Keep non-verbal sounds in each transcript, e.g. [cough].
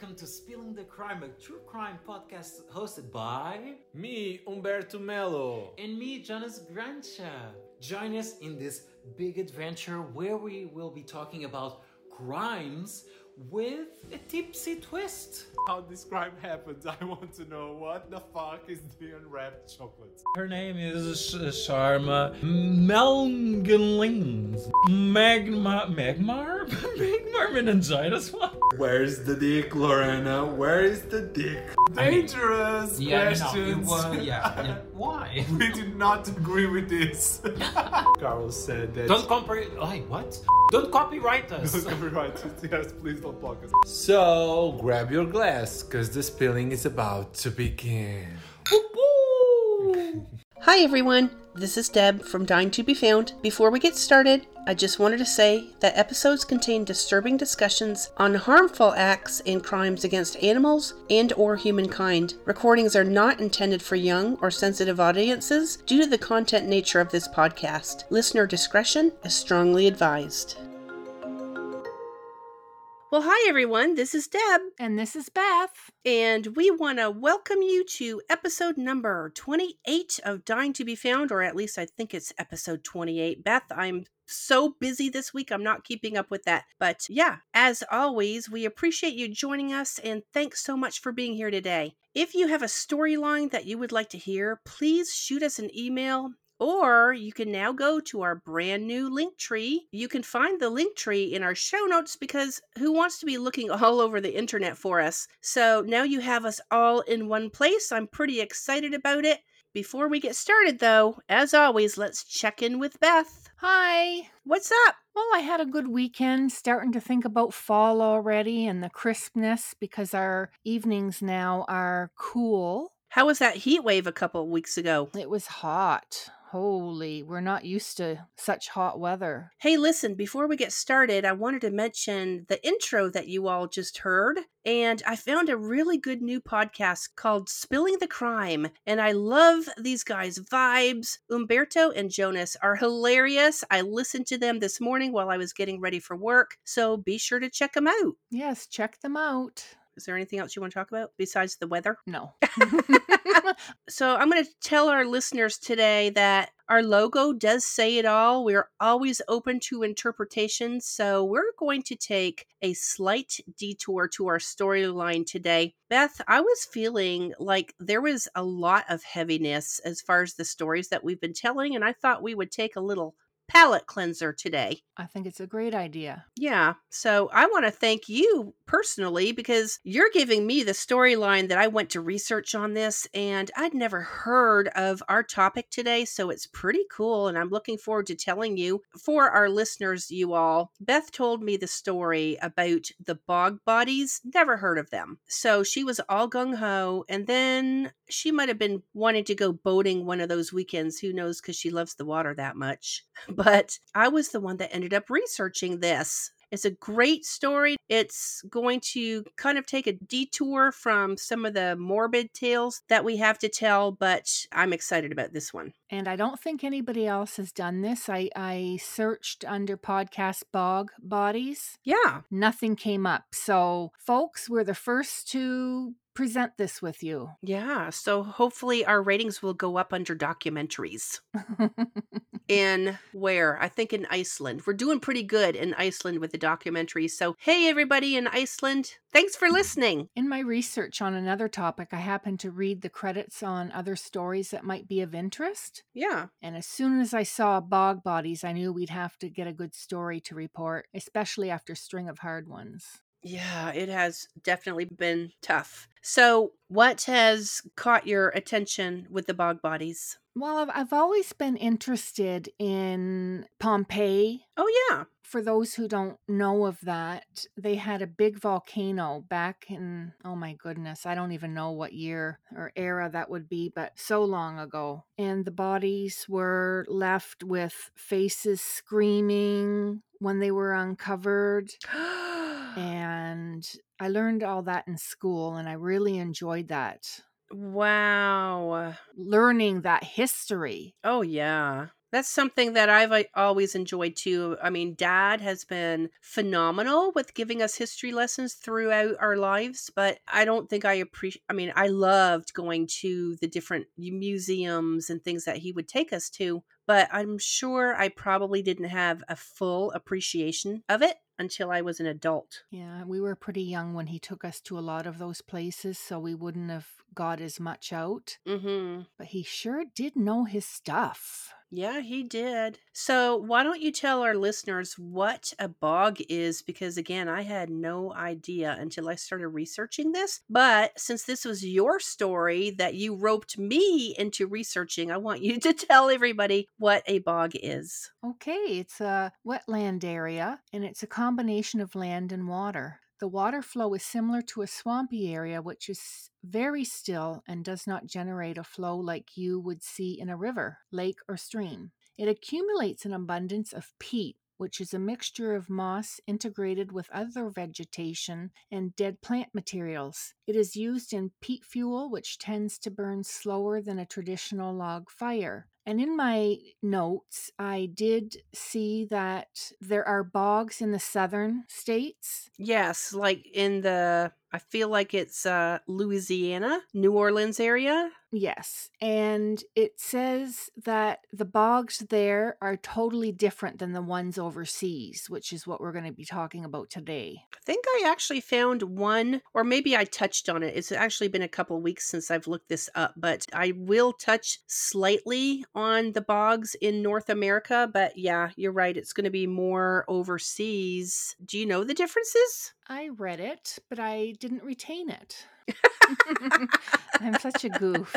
welcome to Spilling the Crime, a true crime podcast hosted by Me, Umberto Mello, and me, Jonas Grancha. Join us in this big adventure where we will be talking about crimes with a tipsy twist. How this crime happens, I want to know what the fuck is the unwrapped chocolates. Her name is Sharma Melgalings. Magma. Magmar? [laughs] Magmar meningitis? What? Where's the dick, Lorena? Where is the dick? [laughs] Dangerous questions. yeah, yeah. [laughs] Why? we did not agree with this. Carl said that. Don't copy. Wait, what? Don't copyright us. Don't copyright it. Yes, please don't block us. So, grab your glass, because the spilling is about to begin. Hi everyone, this is Deb from Dying to Be Found. Before we get started, I just wanted to say that episodes contain disturbing discussions on harmful acts and crimes against animals and or humankind. Recordings are not intended for young or sensitive audiences due to the content nature of this podcast. Listener discretion is strongly advised. Well, hi everyone, this is Deb. And this is Beth. And we want to welcome you to episode number 28 of Dying to Be Found, or at least I think it's episode 28. Beth, I'm so busy this week, I'm not keeping up with that. But yeah, as always, we appreciate you joining us and thanks so much for being here today. If you have a storyline that you would like to hear, please shoot us an email or you can now go to our brand new Linktree. You can find the Linktree in our show notes because who wants to be looking [laughs] all over the internet for us? So now you have us all in one place. I'm pretty excited about it. Before we get started, though, as always, let's check in with Beth. Hi. What's up? Well, I had a good weekend, starting to think about fall already and the crispness because our evenings now are cool. How was that heat wave a couple weeks ago? It was hot. Holy, we're not used to such hot weather. Hey, listen, before we get started, I wanted to mention the intro that you all just heard. And I found a really good new podcast called Spilling the Crime. And I love these guys' vibes. Umberto and Jonas are hilarious. I listened to them this morning while I was getting ready for work. So be sure to check them out. Yes, check them out. Is there anything else you want to talk about besides the weather? No. [laughs] So I'm going to tell our listeners today that our logo does say it all. We're always open to interpretation. So we're going to take a slight detour to our storyline today. Beth, I was feeling like there was a lot of heaviness as far as the stories that we've been telling, and I thought we would take a little palate cleanser today. I think it's a great idea. Yeah. So I want to thank you personally because you're giving me the storyline that I went to research on this and I'd never heard of our topic today. So it's pretty cool. And I'm looking forward to telling you for our listeners, you all. Beth told me the story about the bog bodies. Never heard of them. So she was all gung ho. And then she might have been wanting to go boating one of those weekends. Who knows? Because she loves the water that much. [laughs] But I was the one that ended up researching this. It's a great story. It's going to kind of take a detour from some of the morbid tales that we have to tell, but I'm excited about this one. And I don't think anybody else has done this. I, I searched under podcast bog bodies. Yeah. Nothing came up. So, folks, we're the first to present this with you. Yeah. So hopefully our ratings will go up under documentaries. [laughs] in where? I think in Iceland. We're doing pretty good in Iceland with the documentaries. So, hey, everybody in Iceland, thanks for mm-hmm. listening. In my research on another topic, I happened to read the credits on other stories that might be of interest. Yeah. And as soon as I saw bog bodies, I knew we'd have to get a good story to report, especially after String of Hard Ones. Yeah, it has definitely been tough. So, what has caught your attention with the bog bodies? Well, I've, I've always been interested in Pompeii. Oh, yeah. For those who don't know of that, they had a big volcano back in, oh my goodness, I don't even know what year or era that would be, but so long ago. And the bodies were left with faces screaming when they were uncovered. [gasps] and I learned all that in school and I really enjoyed that. wow. Learning that history. Oh, yeah. That's something that I've uh, always enjoyed too. I mean, dad has been phenomenal with giving us history lessons throughout our lives, but I don't think I appreciate I mean, I loved going to the different museums and things that he would take us to, but I'm sure I probably didn't have a full appreciation of it until I was an adult. Yeah, we were pretty young when he took us to a lot of those places, so we wouldn't have got as much out. Mhm. But he sure did know his stuff. Yeah, he did. So, why don't you tell our listeners what a bog is? Because again, I had no idea until I started researching this. But since this was your story that you roped me into researching, I want you [laughs] to tell everybody what a bog is. Okay, it's a wetland area and it's a combination of land and water. The water flow is similar to a swampy area, which is very still and does not generate a flow like you would see in a river, lake, or stream. It accumulates an abundance of peat, which is a mixture of moss integrated with other vegetation and dead plant materials. It is used in peat fuel, which tends to burn slower than a traditional log fire. And in my notes, I did see that there are bogs in the southern states. Yes, like in the I feel like it's uh Louisiana, New Orleans area. Yes. And it says that the bogs there are totally different than the ones overseas, which is what we're going to be talking about today. I think I actually found one, or maybe I touched on it. It's actually been a couple weeks since I've looked this up, but I will touch slightly on the bogs in North America. But yeah, you're right. It's going to be more overseas. Do you know the differences? I read it, but I didn't retain it. [laughs] I'm such a goof.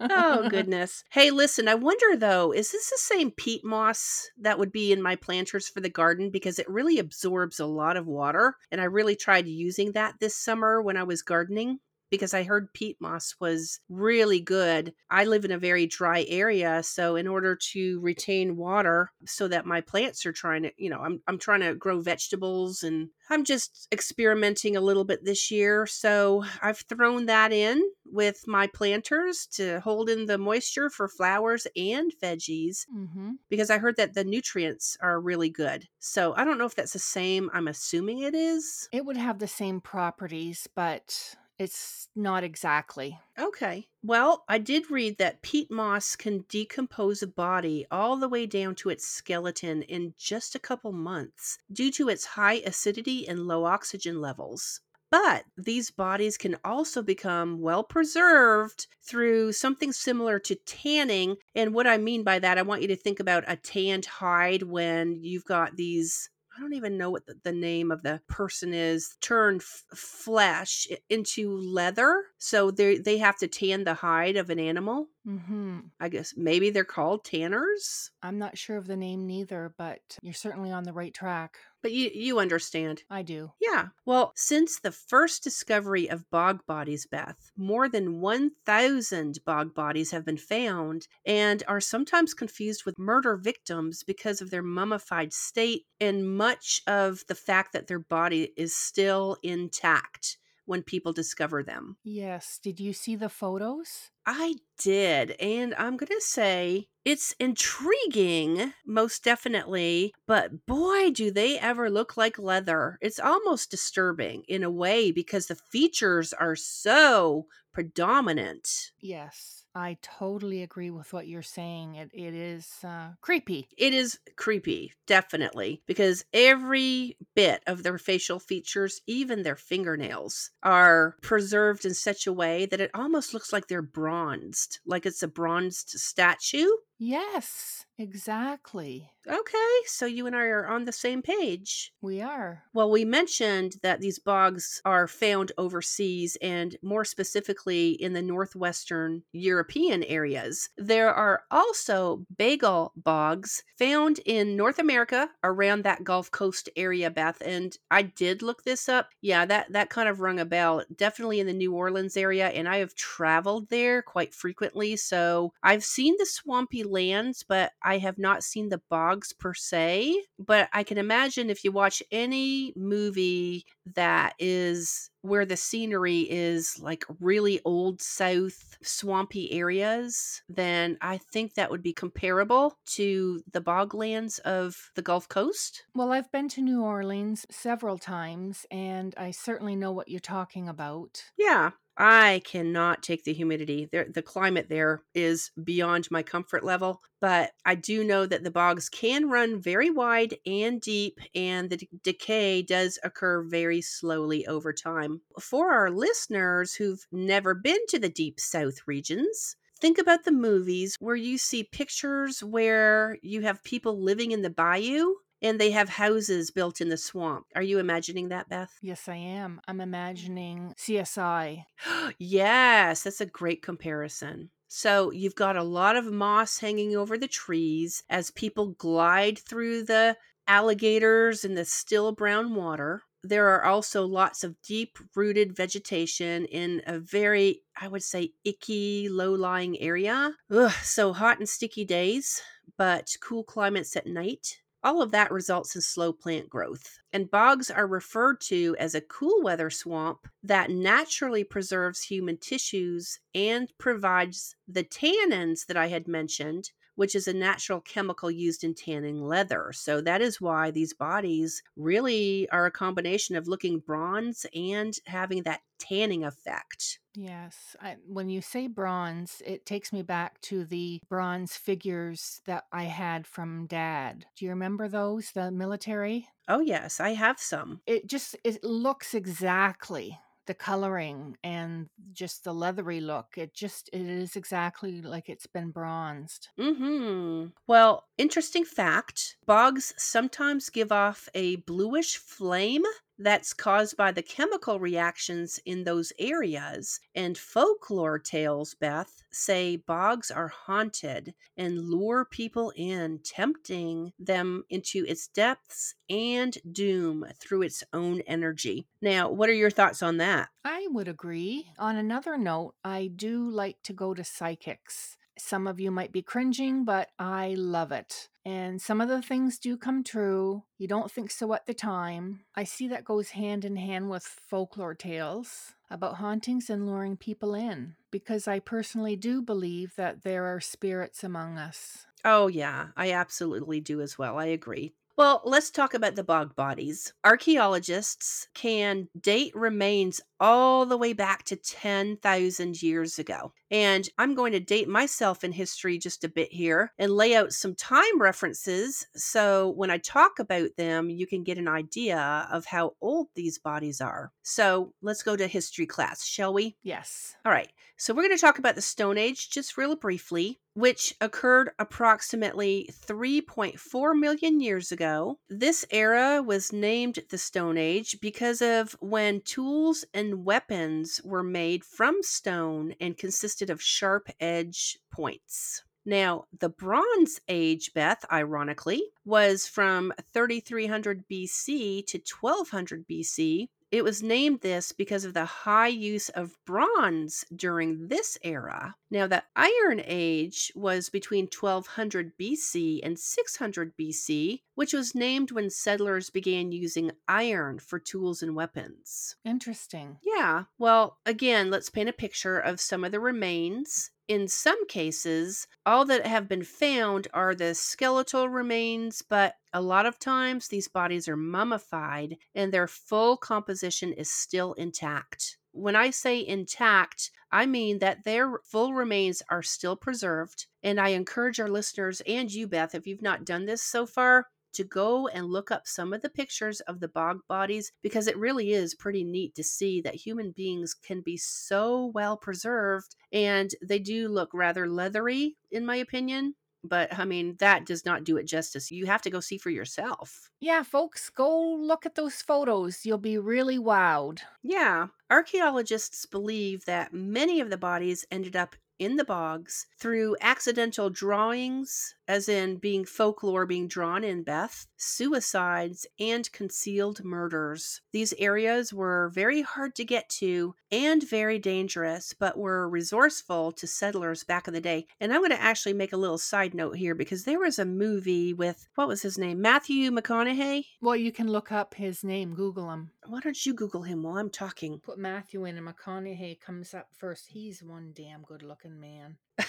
oh [laughs] goodness. Hey, listen, I wonder though, is this the same peat moss that would be in my planters for the garden because it really absorbs a lot of water and I really tried using that this summer when I was gardening because I heard peat moss was really good. I live in a very dry area, so in order to retain water so that my plants are trying to, you know, I'm I'm trying to grow vegetables and I'm just experimenting a little bit this year. So I've thrown that in with my planters to hold in the moisture for flowers and veggies hmm because I heard that the nutrients are really good. So I don't know if that's the same. I'm assuming it is. It would have the same properties, but it's not exactly. Okay. Well, I did read that peat moss can decompose a body all the way down to its skeleton in just a couple months due to its high acidity and low oxygen levels. But these bodies can also become well preserved through something similar to tanning. And what I mean by that, I want you to think about a tanned hide when you've got these I don't even know what the, the name of the person is, turn f- flesh into leather. So they they have to tan the hide of an animal. hmm I guess maybe they're called tanners, I'm not sure of the name neither, but you're certainly on the right track. But you you understand. I do. Yeah. Well, since the first discovery of bog bodies, Beth, more than 1,000 bog bodies have been found and are sometimes confused with murder victims because of their mummified state and much of the fact that their body is still intact when people discover them. Yes. Did you see the photos? I did. And I'm going to say it's intriguing, most definitely. But boy, do they ever look like leather. It's almost disturbing in a way because the features are so predominant. Yes. I totally agree with what you're saying. It it is uh, creepy. It is creepy, definitely, because every bit of their facial features, even their fingernails, are preserved in such a way that it almost looks like they're bronzed, like it's a bronzed statue. Yes, exactly. Okay, so you and I are on the same page. We are. Well, we mentioned that these bogs are found overseas and more specifically in the northwestern European areas. There are also bagel bogs found in North America around that Gulf Coast area, Beth. And I did look this up. Yeah, that, that kind of rung a bell. Definitely in the New Orleans area. And I have traveled there quite frequently. So I've seen the swampy lands, but I I have not seen the bogs per se, but I can imagine if you watch any movie that is where the scenery is like really old south swampy areas, then I think that would be comparable to the boglands of the Gulf Coast. Well, I've been to New Orleans several times and I certainly know what you're talking about. Yeah. I cannot take the humidity. There, the climate there is beyond my comfort level, but I do know that the bogs can run very wide and deep, and the d- decay does occur very slowly over time. For our listeners who've never been to the deep south regions, think about the movies where you see pictures where you have people living in the bayou and they have houses built in the swamp. Are you imagining that, Beth? Yes, I am. I'm imagining CSI. [gasps] yes, that's a great comparison. So you've got a lot of moss hanging over the trees as people glide through the alligators in the still brown water. There are also lots of deep rooted vegetation in a very, I would say, icky, low lying area. Ugh, so hot and sticky days, but cool climates at night. All of that results in slow plant growth. And bogs are referred to as a cool weather swamp that naturally preserves human tissues and provides the tannins that I had mentioned, which is a natural chemical used in tanning leather. So that is why these bodies really are a combination of looking bronze and having that tanning effect. Yes. I, when you say bronze, it takes me back to the bronze figures that I had from dad. Do you remember those, the military? Oh, yes, I have some. It just it looks exactly the coloring and just the leathery look. It just it is exactly like it's been bronzed. hmm Well, interesting fact bogs sometimes give off a bluish flame that's caused by the chemical reactions in those areas. And folklore tales, Beth, say bogs are haunted and lure people in, tempting them into its depths and doom through its own energy. Now, what are your thoughts on that? I would agree. On another note, I do like to go to psychics. Some of you might be cringing, but I love it. And some of the things do come true. You don't think so at the time. I see that goes hand in hand with folklore tales about hauntings and luring people in, because I personally do believe that there are spirits among us. Oh, yeah, I absolutely do as well. I agree. Well, let's talk about the bog bodies. Archaeologists can date remains all the way back to 10,000 years ago. And I'm going to date myself in history just a bit here and lay out some time references so when I talk about them, you can get an idea of how old these bodies are. So let's go to history class, shall we? Yes. All right. So we're going to talk about the Stone Age just real briefly, which occurred approximately 3.4 million years ago. This era was named the Stone Age because of when tools and weapons were made from stone and consisted of sharp edge points. Now, the Bronze Age, Beth, ironically, was from 3300 BC to 1200 BC, it was named this because of the high use of bronze during this era. Now, the Iron Age was between 1200 BC and 600 BC, which was named when settlers began using iron for tools and weapons. Interesting. Yeah, well, again, let's paint a picture of some of the remains in some cases, all that have been found are the skeletal remains, but a lot of times these bodies are mummified and their full composition is still intact. When I say intact, I mean that their full remains are still preserved. And I encourage our listeners and you, Beth, if you've not done this so far, to go and look up some of the pictures of the bog bodies because it really is pretty neat to see that human beings can be so well preserved and they do look rather leathery, in my opinion. But I mean, that does not do it justice. You have to go see for yourself. Yeah, folks, go look at those photos. You'll be really wowed. Yeah. Archaeologists believe that many of the bodies ended up in the bogs through accidental drawings, as in being folklore being drawn in Beth, suicides, and concealed murders. These areas were very hard to get to and very dangerous, but were resourceful to settlers back in the day. And I'm going to actually make a little side note here because there was a movie with, what was his name? Matthew McConaughey? Well, you can look up his name, Google him. Why don't you Google him while I'm talking? Put Matthew in and McConaughey comes up first. He's one damn good looking man. [laughs]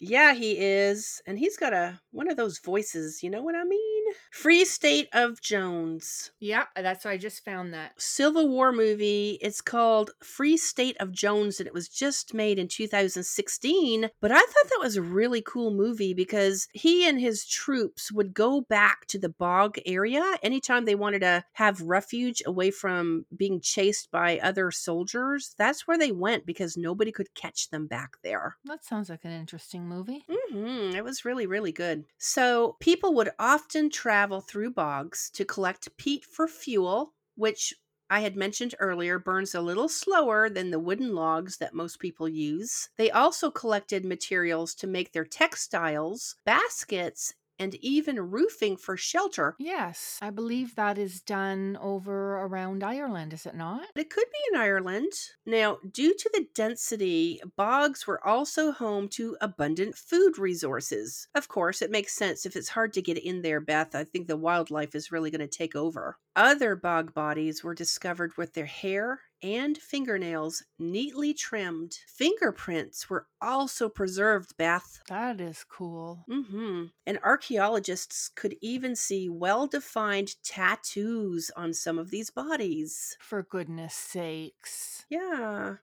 Yeah, he is. And he's got a one of those voices, you know what I mean? Free State of Jones. Yeah, that's why I just found that. Civil War movie. It's called Free State of Jones and it was just made in 2016. But I thought that was a really cool movie because he and his troops would go back to the bog area anytime they wanted to have refuge away from being chased by other soldiers. That's where they went because nobody could catch them back there. That sounds like an interesting movie. hmm It was really, really good. So people would often travel through bogs to collect peat for fuel, which I had mentioned earlier burns a little slower than the wooden logs that most people use. They also collected materials to make their textiles, baskets, and even roofing for shelter. Yes, I believe that is done over around Ireland, is it not? It could be in Ireland. Now, due to the density, bogs were also home to abundant food resources. Of course, it makes sense if it's hard to get in there, Beth. I think the wildlife is really going to take over. Other bog bodies were discovered with their hair and fingernails neatly trimmed. Fingerprints were also preserved, Beth. That is cool. Mm-hmm. And archaeologists could even see well defined tattoos on some of these bodies. For goodness sakes. Yeah.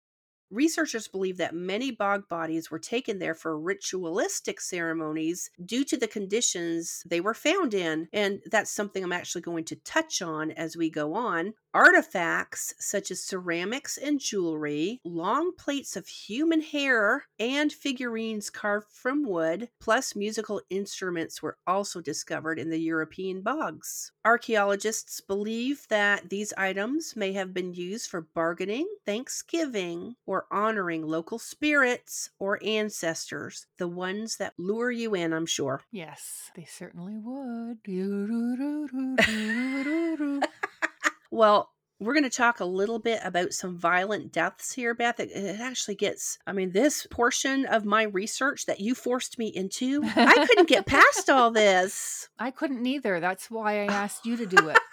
Researchers believe that many bog bodies were taken there for ritualistic ceremonies due to the conditions they were found in. And that's something I'm actually going to touch on as we go on. Artifacts such as ceramics and jewelry, long plates of human hair, and figurines carved from wood, plus musical instruments were also discovered in the European bogs. Archaeologists believe that these items may have been used for bargaining, thanksgiving, or honoring local spirits or ancestors, the ones that lure you in, I'm sure. Yes, they certainly would. [laughs] Well, we're going to talk a little bit about some violent deaths here, Beth. It, it actually gets, I mean, this portion of my research that you forced me into, I couldn't get past all [laughs] this. I couldn't neither. That's why I asked you to do it. [laughs]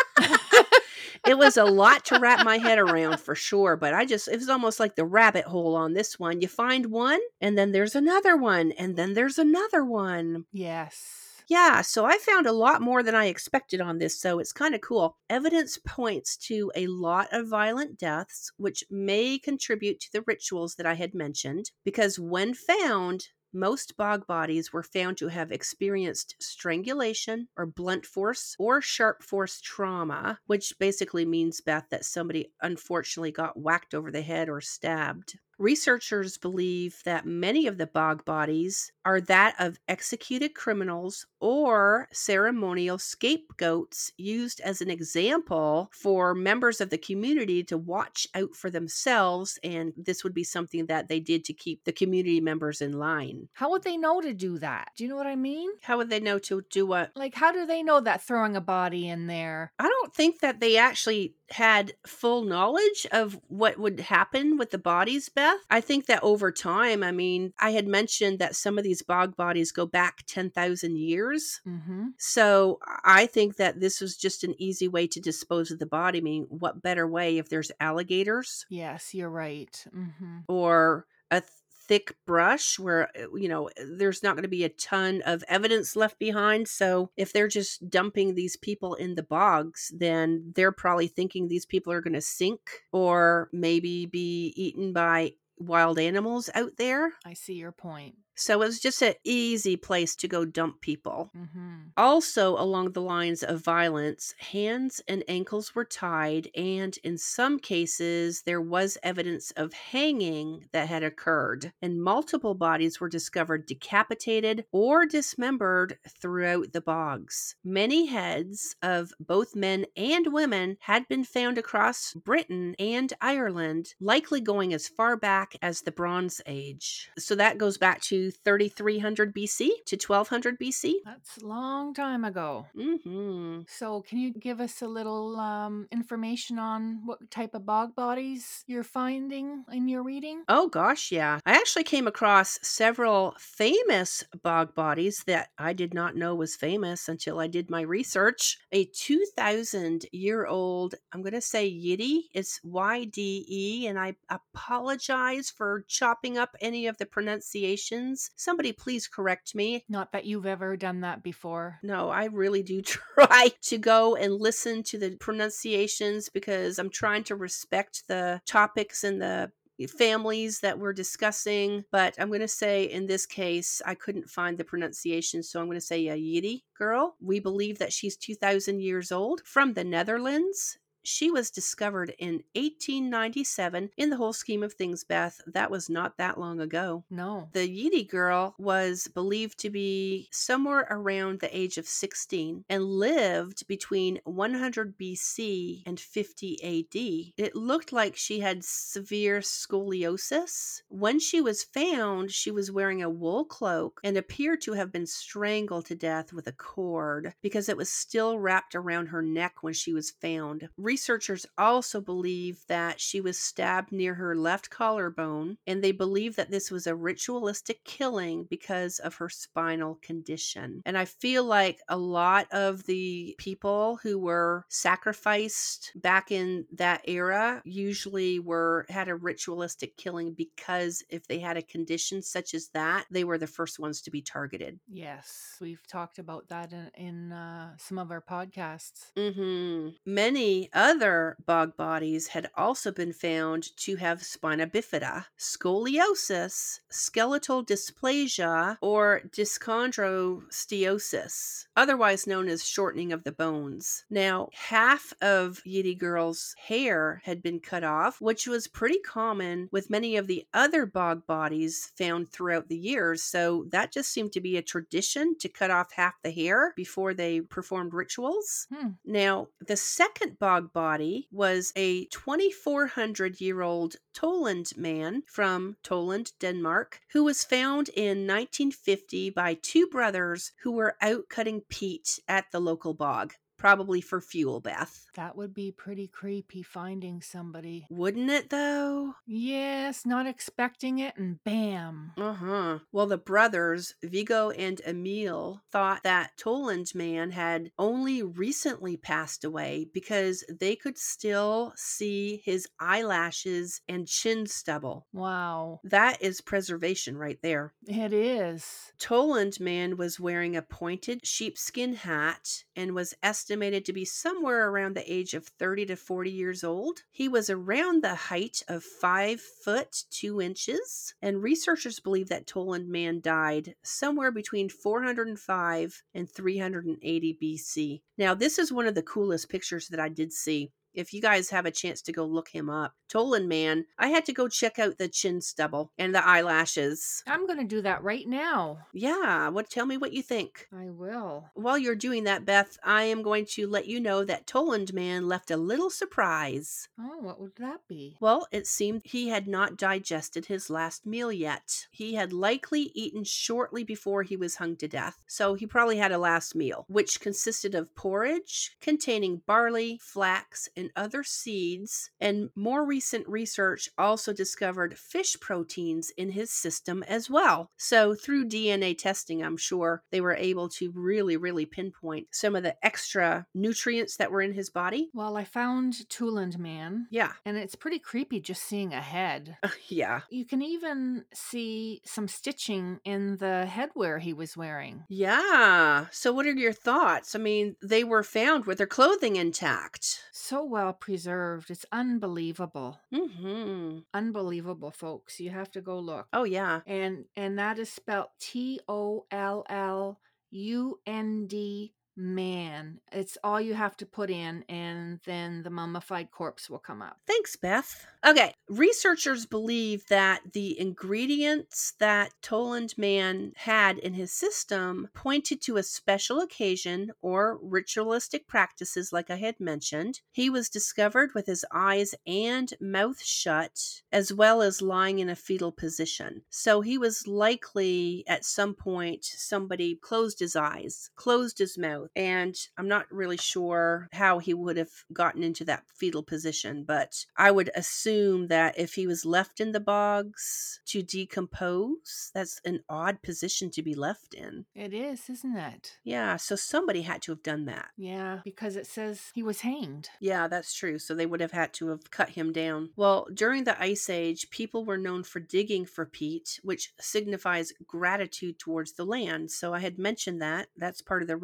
It was a lot to wrap my head around for sure, but I just, it was almost like the rabbit hole on this one. You find one, and then there's another one, and then there's another one. yes. Yeah, so I found a lot more than I expected on this, so it's kind of cool. Evidence points to a lot of violent deaths, which may contribute to the rituals that I had mentioned, because when found, most bog bodies were found to have experienced strangulation or blunt force or sharp force trauma, which basically means, Beth, that somebody unfortunately got whacked over the head or stabbed. Researchers believe that many of the bog bodies are that of executed criminals or ceremonial scapegoats used as an example for members of the community to watch out for themselves. And this would be something that they did to keep the community members in line. How would they know to do that? Do you know what I mean? How would they know to do what? Like, how do they know that throwing a body in there? I don't think that they actually had full knowledge of what would happen with the bodies, Beth. I think that over time, I mean, I had mentioned that some of these bog bodies go back 10,000 years. Mm-hmm. So I think that this was just an easy way to dispose of the body. I mean, what better way if there's alligators Yes, you're right. Mm-hmm. or a th- thick brush where, uh, you know, there's not going to be a ton of evidence left behind. So if they're just dumping these people in the bogs, then they're probably thinking these people are going to sink or maybe be eaten by wild animals out there. I see your point. So it was just an easy place to go dump people. Mm-hmm. Also, along the lines of violence, hands and ankles were tied, and in some cases, there was evidence of hanging that had occurred, and multiple bodies were discovered decapitated or dismembered throughout the bogs. Many heads of both men and women had been found across Britain and Ireland, likely going as far back as the Bronze Age. So that goes back to 3300 BC to 1200 BC. That's a long time ago. hmm So, can you give us a little um, information on what type of bog bodies you're finding in your reading? Oh gosh, yeah. I actually came across several famous bog bodies that I did not know was famous until I did my research. A 2000 year old, I'm going to say Yiddy, it's Y D E, and I apologize for chopping up any of the pronunciations. Somebody please correct me. Not that you've ever done that before. No, I really do [laughs] try to go and listen to the pronunciations because I'm trying to respect the topics and the families that we're discussing. But I'm going to say in this case, I couldn't find the pronunciation. So I'm going to say a Yiddy girl. We believe that she's 2,000 years old from the Netherlands. She was discovered in 1897. In the whole scheme of things, Beth, that was not that long ago. No. The Yidi girl was believed to be somewhere around the age of 16 and lived between 100 BC and 50 AD. It looked like she had severe scoliosis. When she was found, she was wearing a wool cloak and appeared to have been strangled to death with a cord because it was still wrapped around her neck when she was found. Researchers also believe that she was stabbed near her left collarbone, and they believe that this was a ritualistic killing because of her spinal condition. And I feel like a lot of the people who were sacrificed back in that era usually were had a ritualistic killing because if they had a condition such as that, they were the first ones to be targeted. Yes, we've talked about that in, in uh, some of our podcasts. hmm Many other bog bodies had also been found to have spina bifida, scoliosis, skeletal dysplasia, or dyschondrosteosis, otherwise known as shortening of the bones. Now, half of Yiddy Girl's hair had been cut off, which was pretty common with many of the other bog bodies found throughout the years. So that just seemed to be a tradition to cut off half the hair before they performed rituals. Hmm. Now, the second bog body was a 2,400 year old Tollund man from Tollund, Denmark, who was found in 1950 by two brothers who were out cutting peat at the local bog, probably for fuel, Beth. That would be pretty creepy finding somebody. Wouldn't it though? Yes, not expecting it, and bam. Uh huh. Well, the brothers, Viggo and Emil, thought that Tollund man had only recently passed away because they could still see his eyelashes and chin stubble. Wow. That is preservation right there. It is. Tollund man was wearing a pointed sheepskin hat and was estimated to be somewhere around the age of 30 to 40 years old. He was around the height of 5 foot 2 inches, and researchers believe that Tollund man died somewhere between 405 and 380 BC. Now, this is one of the coolest pictures that I did see. If you guys have a chance to go look him up, Tollund man, I had to go check out the chin stubble and the eyelashes. I'm going to do that right now. Yeah, what tell me what you think. I will. While you're doing that, Beth, I am going to let you know that Tollund man left a little surprise. Oh, what would that be? Well, it seemed he had not digested his last meal yet. He had likely eaten shortly before he was hung to death, so he probably had a last meal, which consisted of porridge containing barley, flax, and other seeds. And more recent research also discovered fish proteins in his system as well. So, through DNA testing, I'm sure they were able to really, really pinpoint some of the extra nutrients that were in his body. Well, I found Tollund Man, Yeah. and it's pretty creepy just seeing a head. Uh, yeah. You can even see some stitching in the headwear he was wearing. Yeah. So, what are your thoughts? I mean, they were found with their clothing intact. So well preserved. It's unbelievable. hmm Unbelievable, folks. You have to go look. Oh, yeah. And and that is spelled T O L L U N D man. It's all you have to put in and then the mummified corpse will come up. Thanks, Beth. Okay, researchers believe that the ingredients that Tollund Man had in his system pointed to a special occasion or ritualistic practices, like I had mentioned. He was discovered with his eyes and mouth shut, as well as lying in a fetal position. So he was likely at some point somebody closed his eyes, closed his mouth, and I'm not really sure how he would have gotten into that fetal position, but I would assume that if he was left in the bogs to decompose, that's an odd position to be left in. It is, isn't it? Yeah, so somebody had to have done that. Yeah, because it says he was hanged. Yeah, that's true. So they would have had to have cut him down. Well, during the Ice Age, people were known for digging for peat, which signifies gratitude towards the land. So I had mentioned that. That's part of the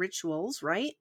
right?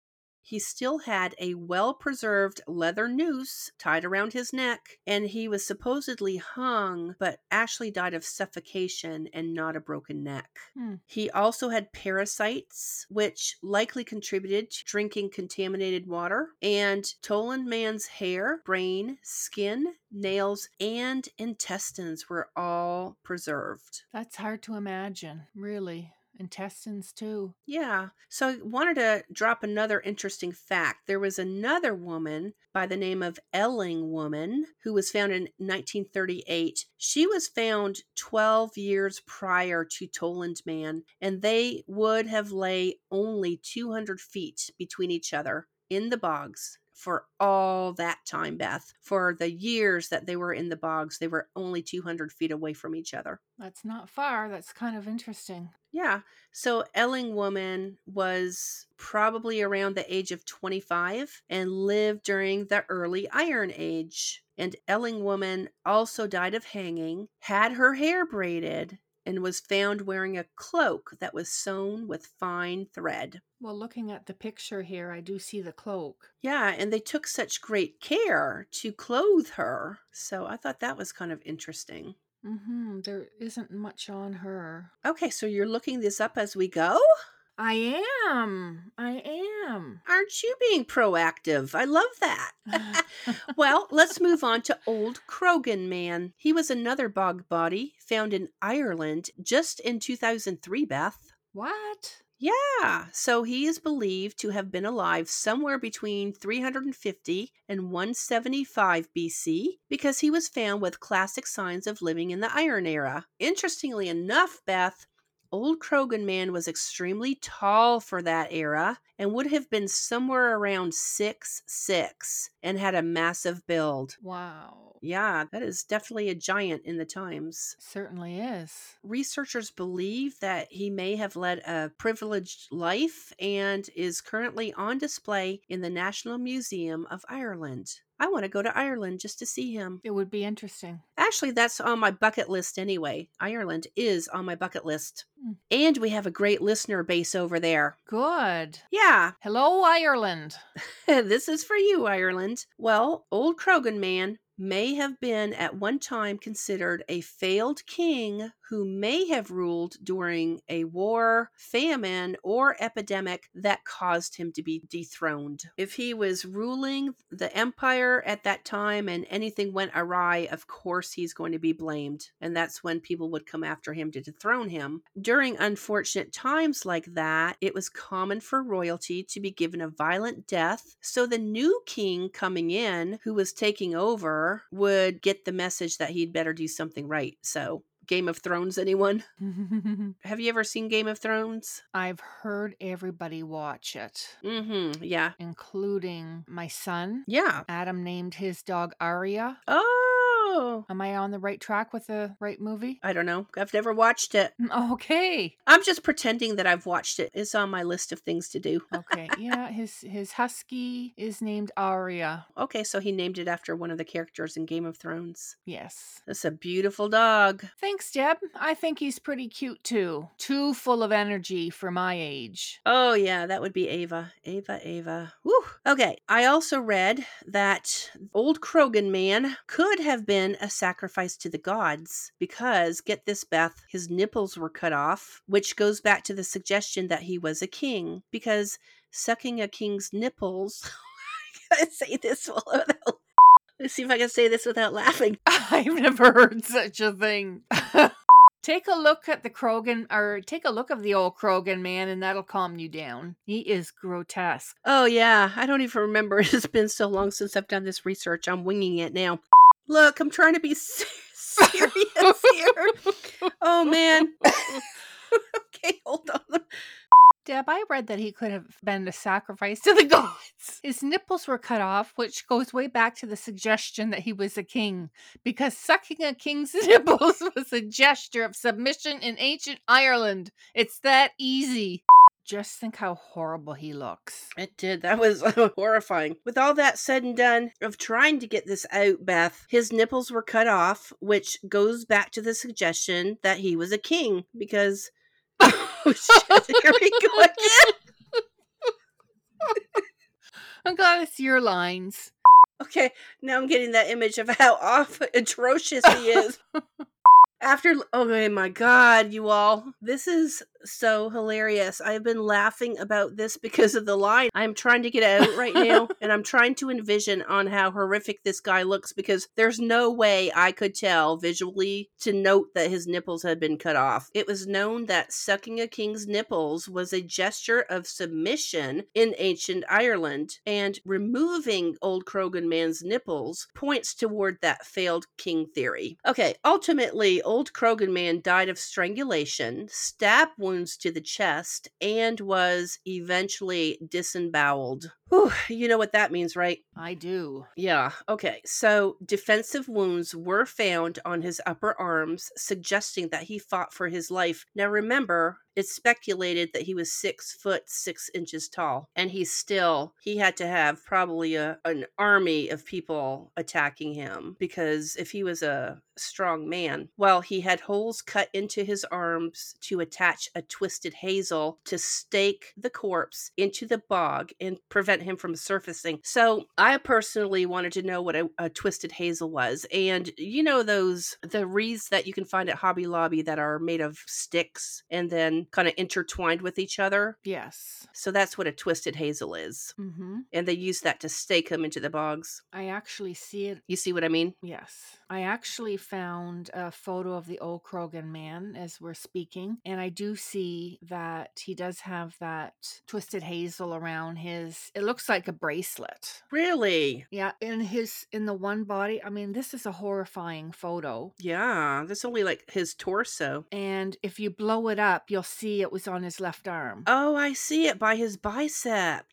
He still had a well preserved leather noose tied around his neck, and he was supposedly hung, but Ashley died of suffocation and not a broken neck. Hmm. He also had parasites, which likely contributed to drinking contaminated water. And Tollund Man's hair, brain, skin, nails, and intestines were all preserved. That's hard to imagine, really. Intestines, too. Yeah. So I wanted to drop another interesting fact. There was another woman by the name of Elling Woman who was found in 1938. She was found 12 years prior to Tollund Man, and they would have lay only 200 feet between each other in the bogs for all that time, Beth. For the years that they were in the bogs, they were only 200 feet away from each other. That's not far. That's kind of interesting. Yeah. So Elling woman was probably around the age of 25 and lived during the early Iron Age. And Elling woman also died of hanging, had her hair braided, and was found wearing a cloak that was sewn with fine thread. Well, looking at the picture here, I do see the cloak. Yeah, and they took such great care to clothe her. So I thought that was kind of interesting. Mm-hmm. There isn't much on her. Okay, so you're looking this up as we go? I am. I am. Aren't you being proactive? I love that. [laughs] [laughs] well, let's move on to Old Croghan Man. He was another bog body found in Ireland just in 2003, Beth. what? Yeah, so he is believed to have been alive somewhere between 350 and 175 BC because he was found with classic signs of living in the Iron Era. Interestingly enough, Beth, Old Croghan Man was extremely tall for that era and would have been somewhere around six six and had a massive build. Wow. Yeah, that is definitely a giant in the times. Certainly is. Researchers believe that he may have led a privileged life and is currently on display in the National Museum of Ireland. I want to go to Ireland just to see him. It would be interesting. Actually, that's on my bucket list anyway. Ireland is on my bucket list. Hmm. And we have a great listener base over there. Good. Yeah, Hello, Ireland. [laughs] this is for you, Ireland. Well, Old Croghan Man may have been at one time considered a failed king who may have ruled during a war, famine, or epidemic that caused him to be dethroned. If he was ruling the empire at that time and anything went awry, of course he's going to be blamed. And that's when people would come after him to dethrone him. During unfortunate times like that, it was common for royalty to be given a violent death. So the new king coming in, who was taking over, would get the message that he'd better do something right. So, Game of Thrones, anyone? [laughs] Have you ever seen Game of Thrones? I've heard everybody watch it, Mm hmm. Yeah. including my son. Yeah. Adam named his dog Arya. Oh, Oh. Am I on the right track with the right movie? I don't know. I've never watched it. Mm, okay. I'm just pretending that I've watched it. It's on my list of things to do. Okay. Yeah, [laughs] his his husky is named Arya. Okay, so he named it after one of the characters in Game of Thrones. Yes. That's a beautiful dog. Thanks, Deb. I think he's pretty cute too. Too full of energy for my age. Oh, yeah, that would be Ava. Ava, Ava. Woo. Okay, I also read that old Croghan man could have been a sacrifice to the gods because, get this, Beth, his nipples were cut off, which goes back to the suggestion that he was a king because sucking a king's nipples. [laughs] I gotta say this [laughs] without. Let's see if I can say this without laughing. [laughs] I've never heard such a thing. take a look at the Croghan, or take a look of the old Croghan man, and that'll calm you down. He is grotesque. Oh, yeah. I don't even remember. It's been so long since I've done this research. I'm winging it now. Look, I'm trying to be [laughs] serious here. Oh, man. [laughs] okay, hold on. Deb, I read that he could have been a sacrifice to the [laughs] gods. His nipples were cut off, which goes way back to the suggestion that he was a king, because sucking a king's nipples was a gesture of submission in ancient Ireland. It's that easy. Just think how horrible he looks. It did. That was [laughs] uh, horrifying. With all that said and done of trying to get this out, Beth, his nipples were cut off, which goes back to the suggestion that he was a king because. [laughs] Oh, [laughs] oh, shit. Here we go again. I'm glad it's your lines. Okay, now I'm getting that image of how off atrocious he is. After, oh my god, you all, this is so hilarious. I've been laughing about this because of the line. I'm trying to get out right now, [laughs] and I'm trying to envision on how horrific this guy looks because there's no way I could tell visually to note that his nipples had been cut off. It was known that sucking a king's nipples was a gesture of submission in ancient Ireland, and removing old Croghan man's nipples points toward that failed king theory. Okay, ultimately, old Croghan man died of strangulation, stab wounds to the chest, and was eventually disemboweled. Whew, you know what that means, right? I do. Yeah, okay. So defensive wounds were found on his upper arms, suggesting that he fought for his life. Now remember, it's speculated that he was six foot six inches tall, and he still he had to have probably a an army of people attacking him because if he was a strong man, well, he had holes cut into his arms to attach a twisted hazel to stake the corpse into the bog and prevent him from surfacing. So I personally wanted to know what a, a twisted hazel was, and you know those the wreaths that you can find at Hobby Lobby that are made of sticks and then kind of intertwined with each other. Yes. So that's what a twisted hazel is. Mm-hmm. And they use that to stake them into the bogs. I actually see it. You see what I mean? Yes. I actually found a photo of the old Croghan man as we're speaking, and I do see that he does have that twisted hazel around his. It looks like a bracelet. Really? Yeah, in his in the one body. I mean, this is a horrifying photo. Yeah, that's only like his torso. And if you blow it up, you'll see it was on his left arm. Oh, I see it by his bicep.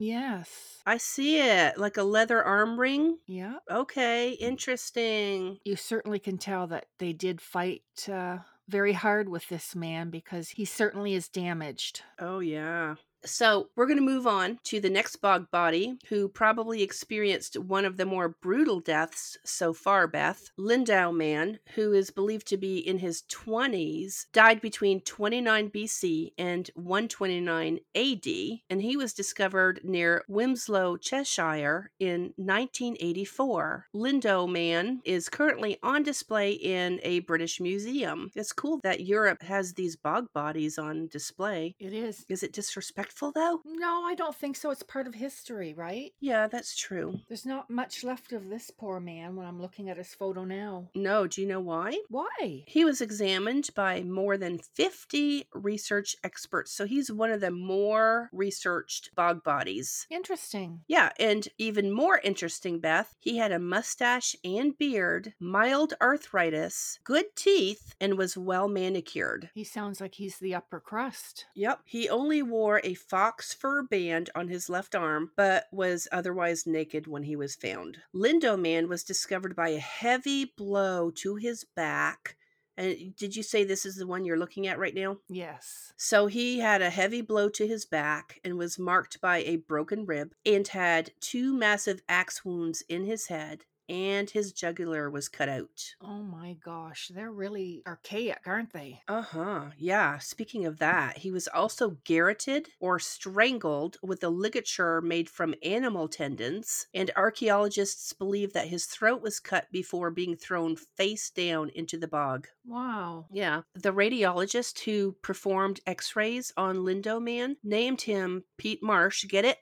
Yes. I see it like a leather arm ring. Yeah. Okay, interesting. You certainly can tell that they did fight uh, very hard with this man because he certainly is damaged. Oh, yeah. So we're going to move on to the next bog body, who probably experienced one of the more brutal deaths so far, Beth. Lindow man, who is believed to be in his 20s, died between 29 BC and 129 AD, and he was discovered near Wilmslow, Cheshire in 1984. Lindow man is currently on display in a British museum. It's cool that Europe has these bog bodies on display. It is. Is it disrespectful though? No, I don't think so. It's part of history, right? Yeah, that's true. There's not much left of this poor man when I'm looking at his photo now. No, do you know why? Why? He was examined by more than 50 research experts, so he's one of the more researched bog bodies. Interesting. Yeah, and even more interesting, Beth, he had a mustache and beard, mild arthritis, good teeth, and was well manicured. He sounds like he's the upper crust. Yep, he only wore a fox fur band on his left arm, but was otherwise naked when he was found. Lindow Man was discovered by a heavy blow to his back. And did you say this is the one you're looking at right now? Yes. So he had a heavy blow to his back and was marked by a broken rib and had two massive axe wounds in his head and his jugular was cut out. Oh my gosh, they're really archaic, aren't they? Uh huh. Yeah. Speaking of that, he was also garroted or strangled with a ligature made from animal tendons, and archaeologists believe that his throat was cut before being thrown face down into the bog. Wow. Yeah. The radiologist who performed x rays on Lindow Man named him Pete Marsh. Get it?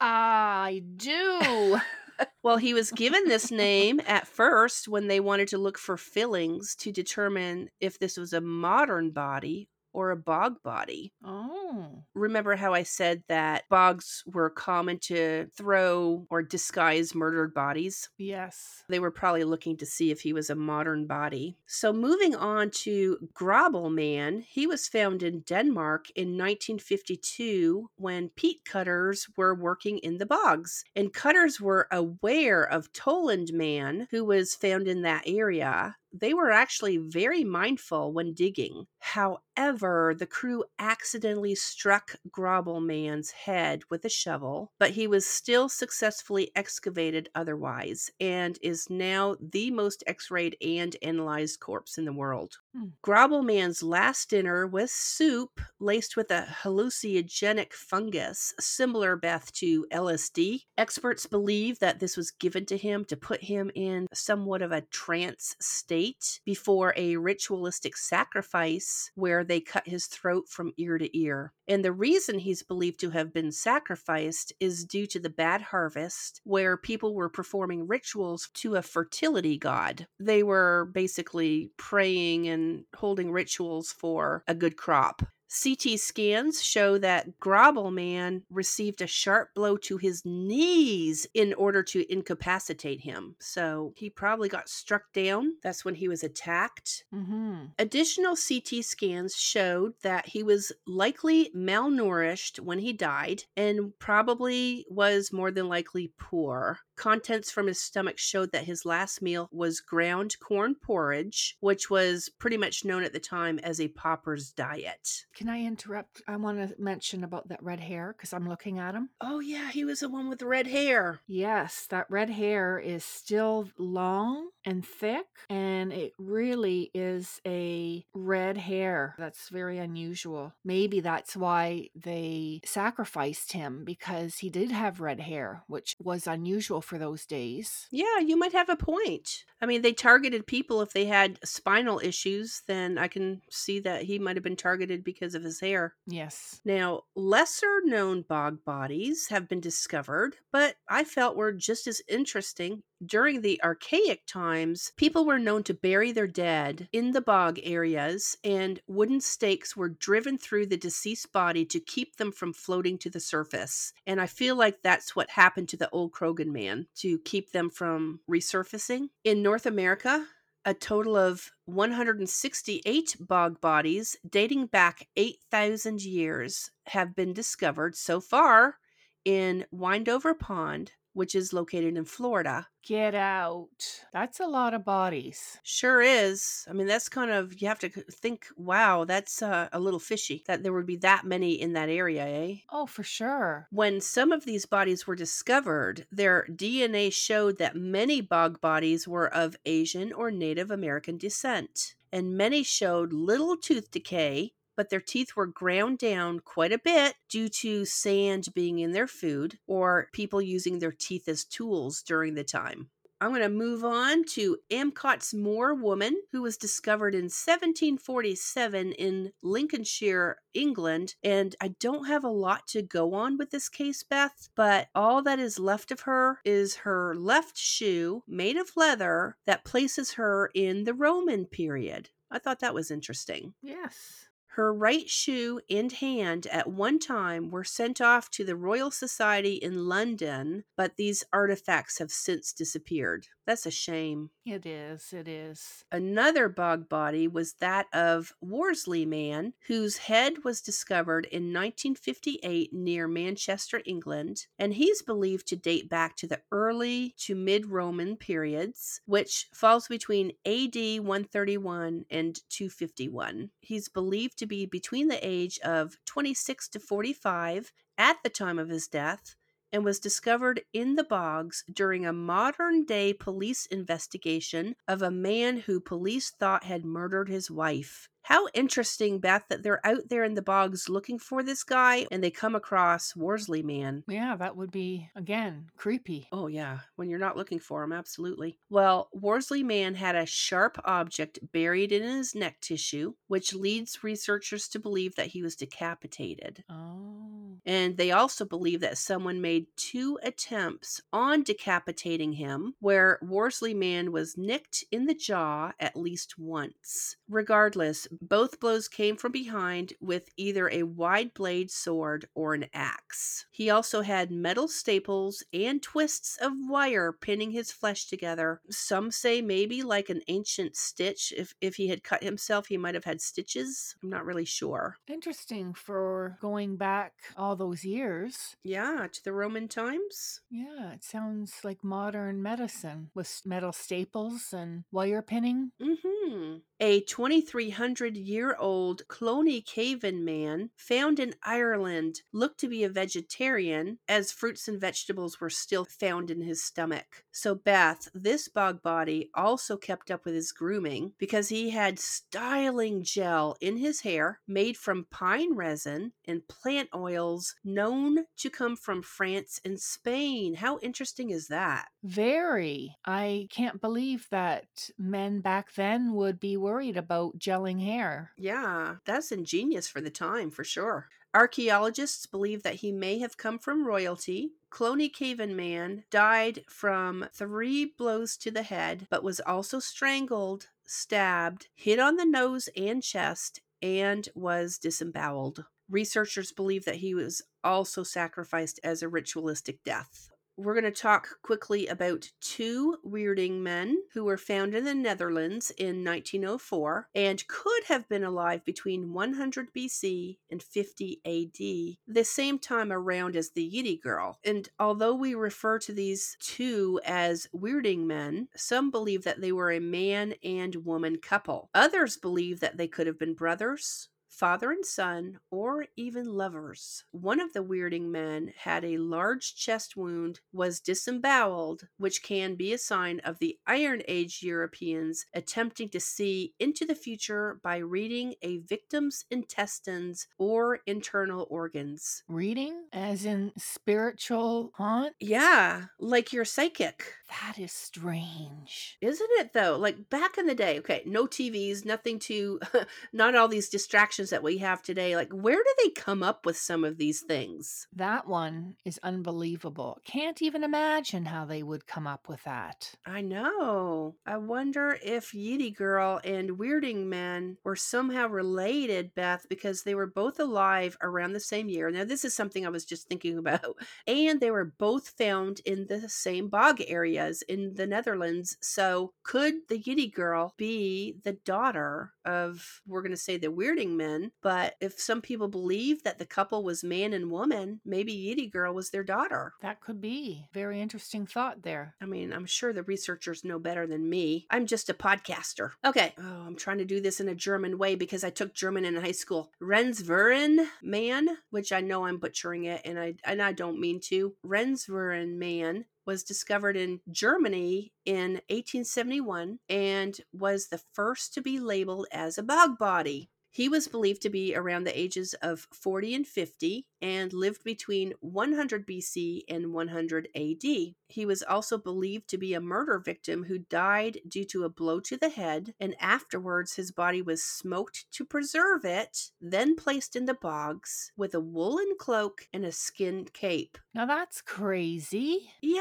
I do. [laughs] Well, he was given this name at first when they wanted to look for fillings to determine if this was a modern body or a bog body. oh. Remember how I said that bogs were common to throw or disguise murdered bodies? Yes. They were probably looking to see if he was a modern body. So, moving on to Grauballe Man, he was found in Denmark in 1952 when peat cutters were working in the bogs. And cutters were aware of Tollund Man, who was found in that area. They were actually very mindful when digging. However, the crew accidentally struck Grauballe Man's head with a shovel, but he was still successfully excavated otherwise and is now the most x rayed and analyzed corpse in the world. Hmm. Man's last dinner was soup laced with a hallucinogenic fungus, similar, Beth, to LSD. Experts believe that this was given to him to put him in somewhat of a trance state before a ritualistic sacrifice where they cut his throat from ear to ear. And the reason he's believed to have been sacrificed is due to the bad harvest, where people were performing rituals to a fertility god. They were basically praying and holding rituals for a good crop. CT scans show that Grauballe Man received a sharp blow to his knees in order to incapacitate him. So he probably got struck down. That's when he was attacked. Mm-hmm. Additional CT scans showed that he was likely malnourished when he died and probably was more than likely poor. Contents from his stomach showed that his last meal was ground corn porridge, which was pretty much known at the time as a pauper's diet. Can I interrupt? I want to mention about that red hair because I'm looking at him. Oh, yeah, he was the one with the red hair. Yes, that red hair is still long and thick, and it really is a red hair. That's very unusual. Maybe that's why they sacrificed him because he did have red hair, which was unusual for those days. Yeah, you might have a point. I mean, they targeted people if they had spinal issues, then I can see that he might have been targeted because of his hair. Yes. Now, lesser known bog bodies have been discovered, but I felt were just as interesting. During the archaic times, people were known to bury their dead in the bog areas, and wooden stakes were driven through the deceased body to keep them from floating to the surface. And I feel like that's what happened to the old Croghan man to keep them from resurfacing. In North America, a total of 168 bog bodies dating back 8,000 years have been discovered so far in Windover Pond, which is located in Florida. Get out. That's a lot of bodies. Sure is. I mean, that's kind of, you have to think, wow, that's uh, a little fishy that there would be that many in that area, eh? Oh, for sure. When some of these bodies were discovered, their DNA showed that many bog bodies were of Asian or Native American descent, and many showed little tooth decay, but their teeth were ground down quite a bit due to sand being in their food or people using their teeth as tools during the time. I'm going to move on to Amcott's Moor woman, who was discovered in 1747 in Lincolnshire, England. And I don't have a lot to go on with this case, Beth, but all that is left of her is her left shoe made of leather that places her in the Roman period. I thought that was interesting. Yes. Her right shoe and hand at one time were sent off to the Royal Society in London, but these artifacts have since disappeared. That's a shame. It is. It is. Another bog body was that of Worsley Man, whose head was discovered in 1958 near Manchester, England, and he's believed to date back to the early to mid Roman periods, which falls between AD 131 and 251. He's believed to be between the age of 26 to 45 at the time of his death and was discovered in the bogs during a modern day police investigation of a man who police thought had murdered his wife. How interesting, Beth, that they're out there in the bogs looking for this guy and they come across Worsley Man. Yeah, that would be, again, creepy. Oh, yeah, when you're not looking for him, absolutely. Well, Worsley Man had a sharp object buried in his neck tissue, which leads researchers to believe that he was decapitated. Oh. And they also believe that someone made two attempts on decapitating him, where Worsley Man was nicked in the jaw at least once. Regardless, both blows came from behind with either a wide blade sword or an axe. He also had metal staples and twists of wire pinning his flesh together. Some say maybe like an ancient stitch. If, if he had cut himself, he might have had stitches. I'm not really sure. Interesting for going back all those years. Yeah, to the Roman times. Yeah, it sounds like modern medicine with metal staples and wire pinning. Mm-hmm. A 2300 year old Clonycavan man found in Ireland looked to be a vegetarian, as fruits and vegetables were still found in his stomach. So, Beth, this bog body also kept up with his grooming because he had styling gel in his hair made from pine resin and plant oils known to come from France and Spain. How interesting is that? Very. I can't believe that men back then would be worried about gelling hair. Yeah, that's ingenious for the time, for sure. Archaeologists believe that he may have come from royalty. Clonycavan Man died from three blows to the head, but was also strangled, stabbed, hit on the nose and chest, and was disemboweled. Researchers believe that he was also sacrificed as a ritualistic death. We're going to talk quickly about two Weerdinge men who were found in the Netherlands in 1904 and could have been alive between 100 BC and 50 AD, the same time around as the Yde girl. And although we refer to these two as Weerdinge men, some believe that they were a man and woman couple. Others believe that they could have been brothers, father and son, or even lovers. One of the Weerdinge men had a large chest wound, was disemboweled, which can be a sign of the Iron Age Europeans attempting to see into the future by reading a victim's intestines or internal organs. Reading, as in spiritual haunt? Yeah, like you're psychic. That is strange. Isn't it though? Like back in the day, okay, no TVs, nothing to, [laughs] not all these distractions that we have today. Like, where do they come up with some of these things? That one is unbelievable. Can't even imagine how they would come up with that. I know. I wonder if Yde Girl and Weerdinge Man were somehow related, Beth, because they were both alive around the same year. Now, this is something I was just thinking [laughs] about. And they were both found in the same bog areas in the Netherlands. So, could the Yde Girl be the daughter of, we're going to say, the Weerdinge Men? But if some people believe that the couple was man and woman, maybe Yde Girl was their daughter. That could be. Very interesting thought there. I mean, I'm sure the researchers know better than me. I'm just a podcaster. Okay. Oh, I'm trying to do this in a German way because I took German in high school. Rendswühren man, which I know I'm butchering it and I and I don't mean to. Rendswühren man was discovered in Germany in 1871 and was the first to be labeled as a bog body. He was believed to be around the ages of 40 and 50 and lived between 100 BC and 100 AD. He was also believed to be a murder victim who died due to a blow to the head, and afterwards his body was smoked to preserve it, then placed in the bogs with a woolen cloak and a skin cape. Now that's crazy. Yeah,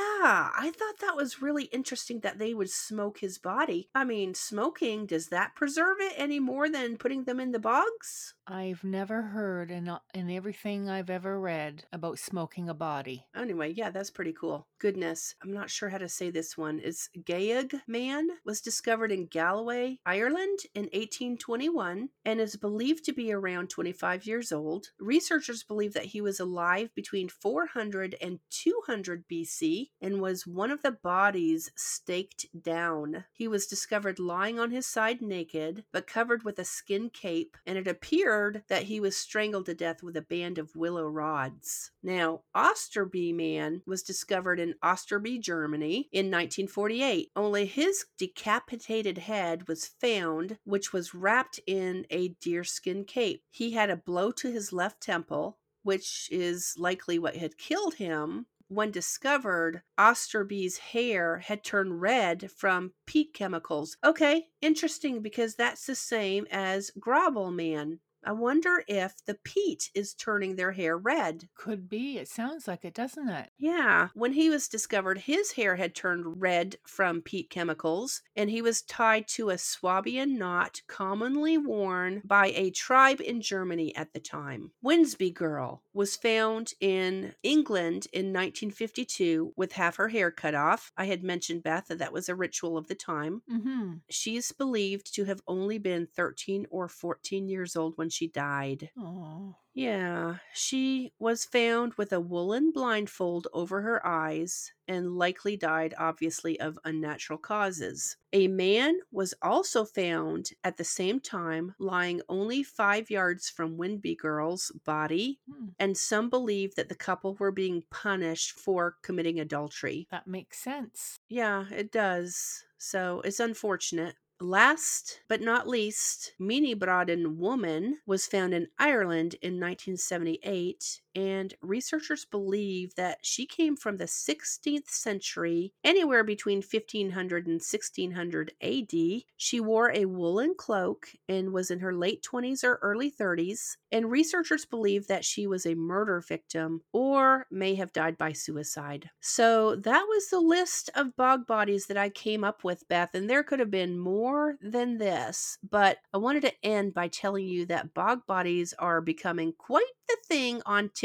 I thought that was really interesting that they would smoke his body. I mean, smoking, does that preserve it any more than putting them in the bogs? I've never heard in, in everything I've ever read about smoking a body. Anyway, yeah, that's pretty cool. Goodness, I'm not sure how to say this one. It's Gallagh man was discovered in Galloway, Ireland in 1821 and is believed to be around 25 years old. Researchers believe that he was alive between 400 and 200 BC and was one of the bodies staked down. He was discovered lying on his side naked, but covered with a skin cape, and it appeared that he was strangled to death with a band of willow rods. Now, Osterby man was discovered in Osterby, Germany in 1948. Only his decapitated head was found, which was wrapped in a deerskin cape. He had a blow to his left temple, which is likely what had killed him. When discovered, Osterby's hair had turned red from peat chemicals. Okay, interesting because that's the same as Grauballe Man. I wonder if the peat is turning their hair red. Could be. It sounds like it, doesn't it? Yeah, when he was discovered, his hair had turned red from peat chemicals, and he was tied to a Swabian knot commonly worn by a tribe in Germany at the time. Windeby Girl was found in England in 1952 with half her hair cut off. I had mentioned, Beth, that that was a ritual of the time. Mm-hmm. She is believed to have only been 13 or 14 years old when she died. Oh. Yeah, she was found with a woolen blindfold over her eyes and likely died, obviously, of unnatural causes. A man was also found at the same time, lying only five yards from Windeby Girl's body, Hmm. and some believe that the couple were being punished for committing adultery. That makes sense. Yeah, it does. So it's unfortunate. Last but not least, Meenybradden woman was found in Ireland in 1978, and researchers believe that she came from the 16th century, anywhere between 1500 and 1600 AD. She wore a woolen cloak and was in her late 20s or early 30s, and researchers believe that she was a murder victim or may have died by suicide. So that was the list of bog bodies that I came up with, Beth, and there could have been more than this, but I wanted to end by telling you that bog bodies are becoming quite the thing on TikTok.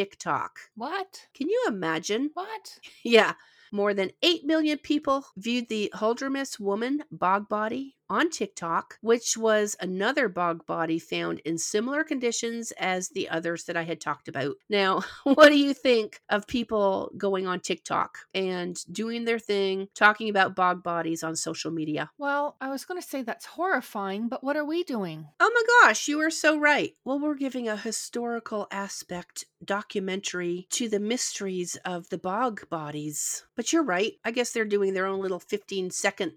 What? Can you imagine? What? [laughs] Yeah. More than 8 million people viewed the Huldremose woman bog body on TikTok, which was another bog body found in similar conditions as the others that I had talked about. Now, [laughs] what do you think of people going on TikTok and doing their thing, talking about bog bodies on social media? Well, I was going to say that's horrifying, but what are we doing? Oh my gosh, you are so right. Well, we're giving a historical aspect documentary to the mysteries of the bog bodies. But you're right. I guess they're doing their own little 15 second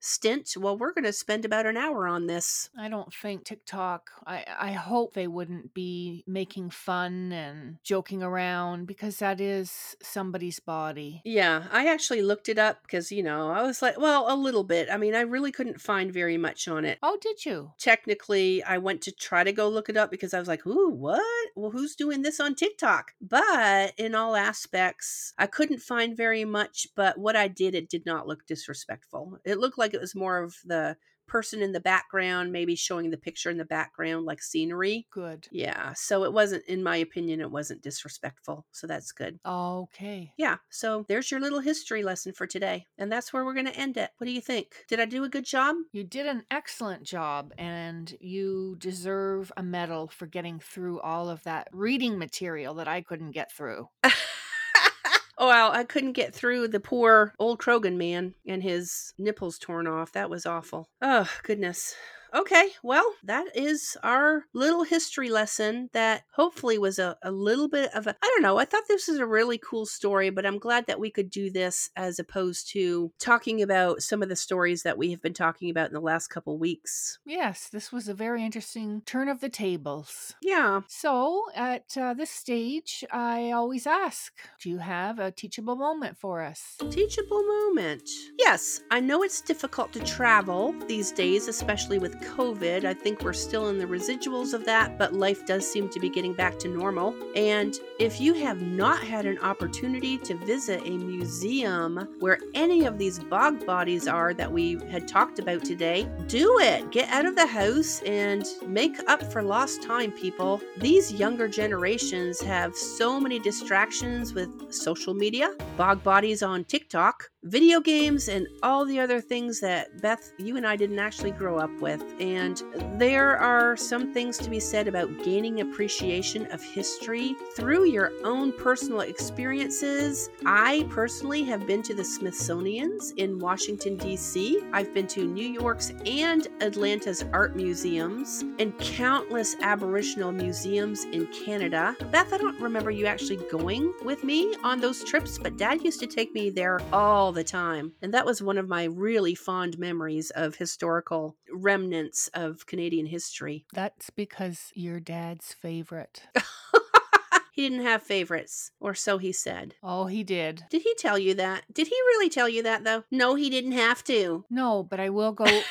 stint. Well, we're going to spend about an hour on this. I don't think TikTok, I, I hope they wouldn't be making fun and joking around because that is somebody's body. Yeah, I actually looked it up because, you know, I was like, well, a little bit. I mean, I really couldn't find very much on it. Oh, did you? technically I went to try to go look it up because I was like, ooh, what? Well, who's doing this on TikTok? But in all aspects, I couldn't find very much, but what I did, it did not look disrespectful. It looked like it was more of the person in the background, maybe showing the picture in the background like scenery. Good. Yeah, so it wasn't, in my opinion, it wasn't disrespectful. So that's good. Okay. Yeah, so there's your little history lesson for today. And that's where we're going to end it. What do you think? Did I do a good job? You did an excellent job and you deserve a medal for getting through all of that reading material that I couldn't get through. [laughs] oh, well, I couldn't get through the poor old Croghan man and his nipples torn off. That was awful. Oh, goodness. Okay, well, that is our little history lesson that hopefully was a, a little bit of a. I don't know. I thought this was a really cool story, but I'm glad that we could do this as opposed to talking about some of the stories that we have been talking about in the last couple weeks. Yes, this was a very interesting turn of the tables. Yeah. So, at uh, this stage, I always ask Do you have a teachable moment for us? Teachable moment. Yes, I know it's difficult to travel these days, especially with COVID. I think we're still in the residuals of that, but life does seem to be getting back to normal. And if you have not had an opportunity to visit a museum where any of these bog bodies are that we had talked about today, do it. Get out of the house and make up for lost time, people. These younger generations have so many distractions with social media, bog bodies on TikTok, video games, and all the other things that Beth, you and I didn't actually grow up with. And there are some things to be said about gaining appreciation of history through your own personal experiences. I personally have been to the Smithsonian's in Washington, D.C., I've been to New York's and Atlanta's art museums, and countless Aboriginal museums in Canada. Beth, I don't remember you actually going with me on those trips, but Dad used to take me there all the time. And that was one of my really fond memories of historical remnants of Canadian history. That's because you're dad's favorite. [laughs] he didn't have favorites, or so he said. Oh, he did. Did he tell you that? Did he really tell you that, though? No, he didn't have to. No, but I will go. [laughs]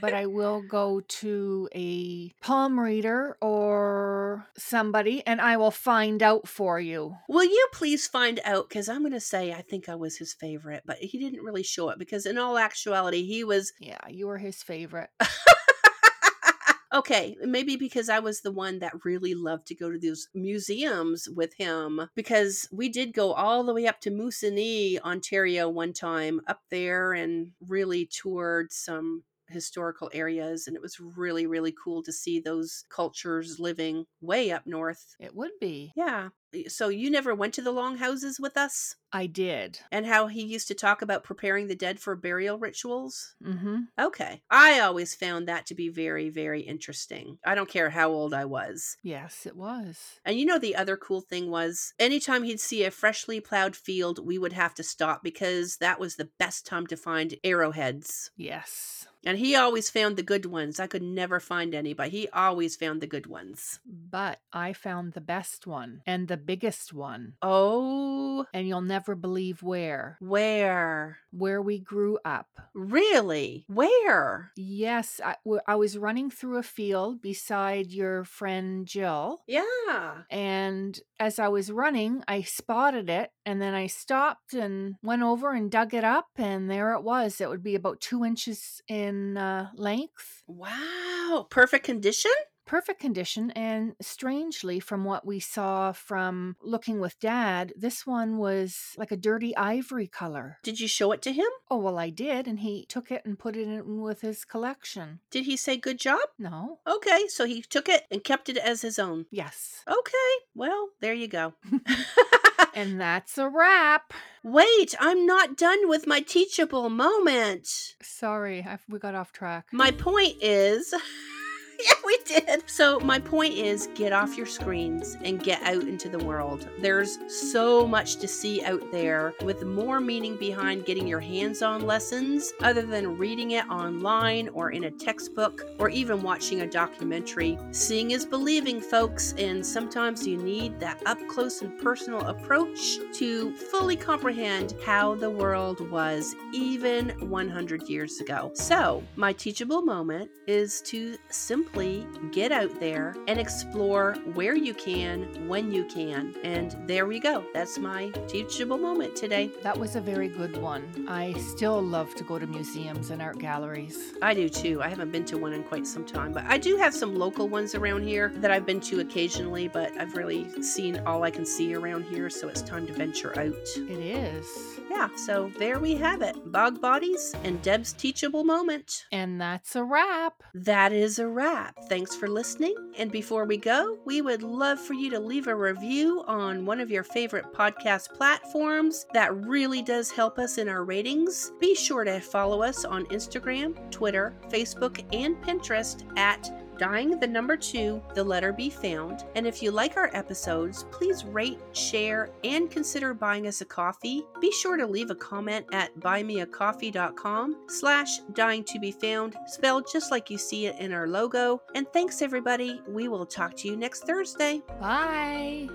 but I will go to a palm reader or somebody and I will find out for you. Will you please find out? Because I'm going to say I think I was his favorite, but he didn't really show it because, in all actuality, he was. Yeah, you were his favorite. [laughs] Okay, maybe because I was the one that really loved to go to those museums with him because we did go all the way up to Moosonee, Ontario one time up there and really toured some historical areas and it was really really cool to see those cultures living way up north. It would be. Yeah. So you never went to the longhouses with us? I did. And how he used to talk about preparing the dead for burial rituals? Mm-hmm. Okay. I always found that to be very, very interesting. I don't care how old I was. Yes, it was. And you know, the other cool thing was anytime he'd see a freshly plowed field, we would have to stop because that was the best time to find arrowheads. Yes. And he always found the good ones. I could never find any, but he always found the good ones. But I found the best one and the biggest one. Oh, And you'll never believe where. where? Where we grew up. Really? Where? Yes, I, I was running through a field beside your friend Jill. Yeah. And as I was running, I spotted it and then I stopped and went over and dug it up. And there it was. It would be about two inches in uh, length. Wow. Perfect condition? Perfect condition. And strangely, from what we saw from looking with dad, this one was like a dirty ivory color. Did you show it to him? Oh, well, I did. And he took it and put it in with his collection. Did he say good job? No. Okay, so he took it and kept it as his own. Yes. Okay, well, there you go. [laughs] [laughs] And that's a wrap. Wait, I'm not done with my teachable moment. Sorry, I, we got off track. My point is. [laughs] [laughs] yeah, we did. So, my point is get off your screens and get out into the world. There's so much to see out there with more meaning behind getting your hands on lessons other than reading it online or in a textbook or even watching a documentary. Seeing is believing, folks, and sometimes you need that up close and personal approach to fully comprehend how the world was even 100 years ago. So, my teachable moment is to simply get out there and explore where you can, when you can. And there we go. That's my teachable moment today. That was a very good one. I still love to go to museums and art galleries. I do too. I haven't been to one in quite some time, but I do have some local ones around here that I've been to occasionally, but I've really seen all I can see around here, so it's time to venture out. It is. Yeah, so there we have it Bog Bodies and Deb's teachable moment. And that's a wrap. That is a wrap. Thanks for listening. And before we go, we would love for you to leave a review on one of your favorite podcast platforms. That really does help us in our ratings. Be sure to follow us on Instagram, Twitter, Facebook, and Pinterest at dying the number two, the letter be found. And if you like our episodes, please rate, share, and consider buying us a coffee. Be sure to leave a comment at buymeacoffee.com slash dying to be found, spelled just like you see it in our logo. And thanks everybody. We will talk to you next Thursday. Bye.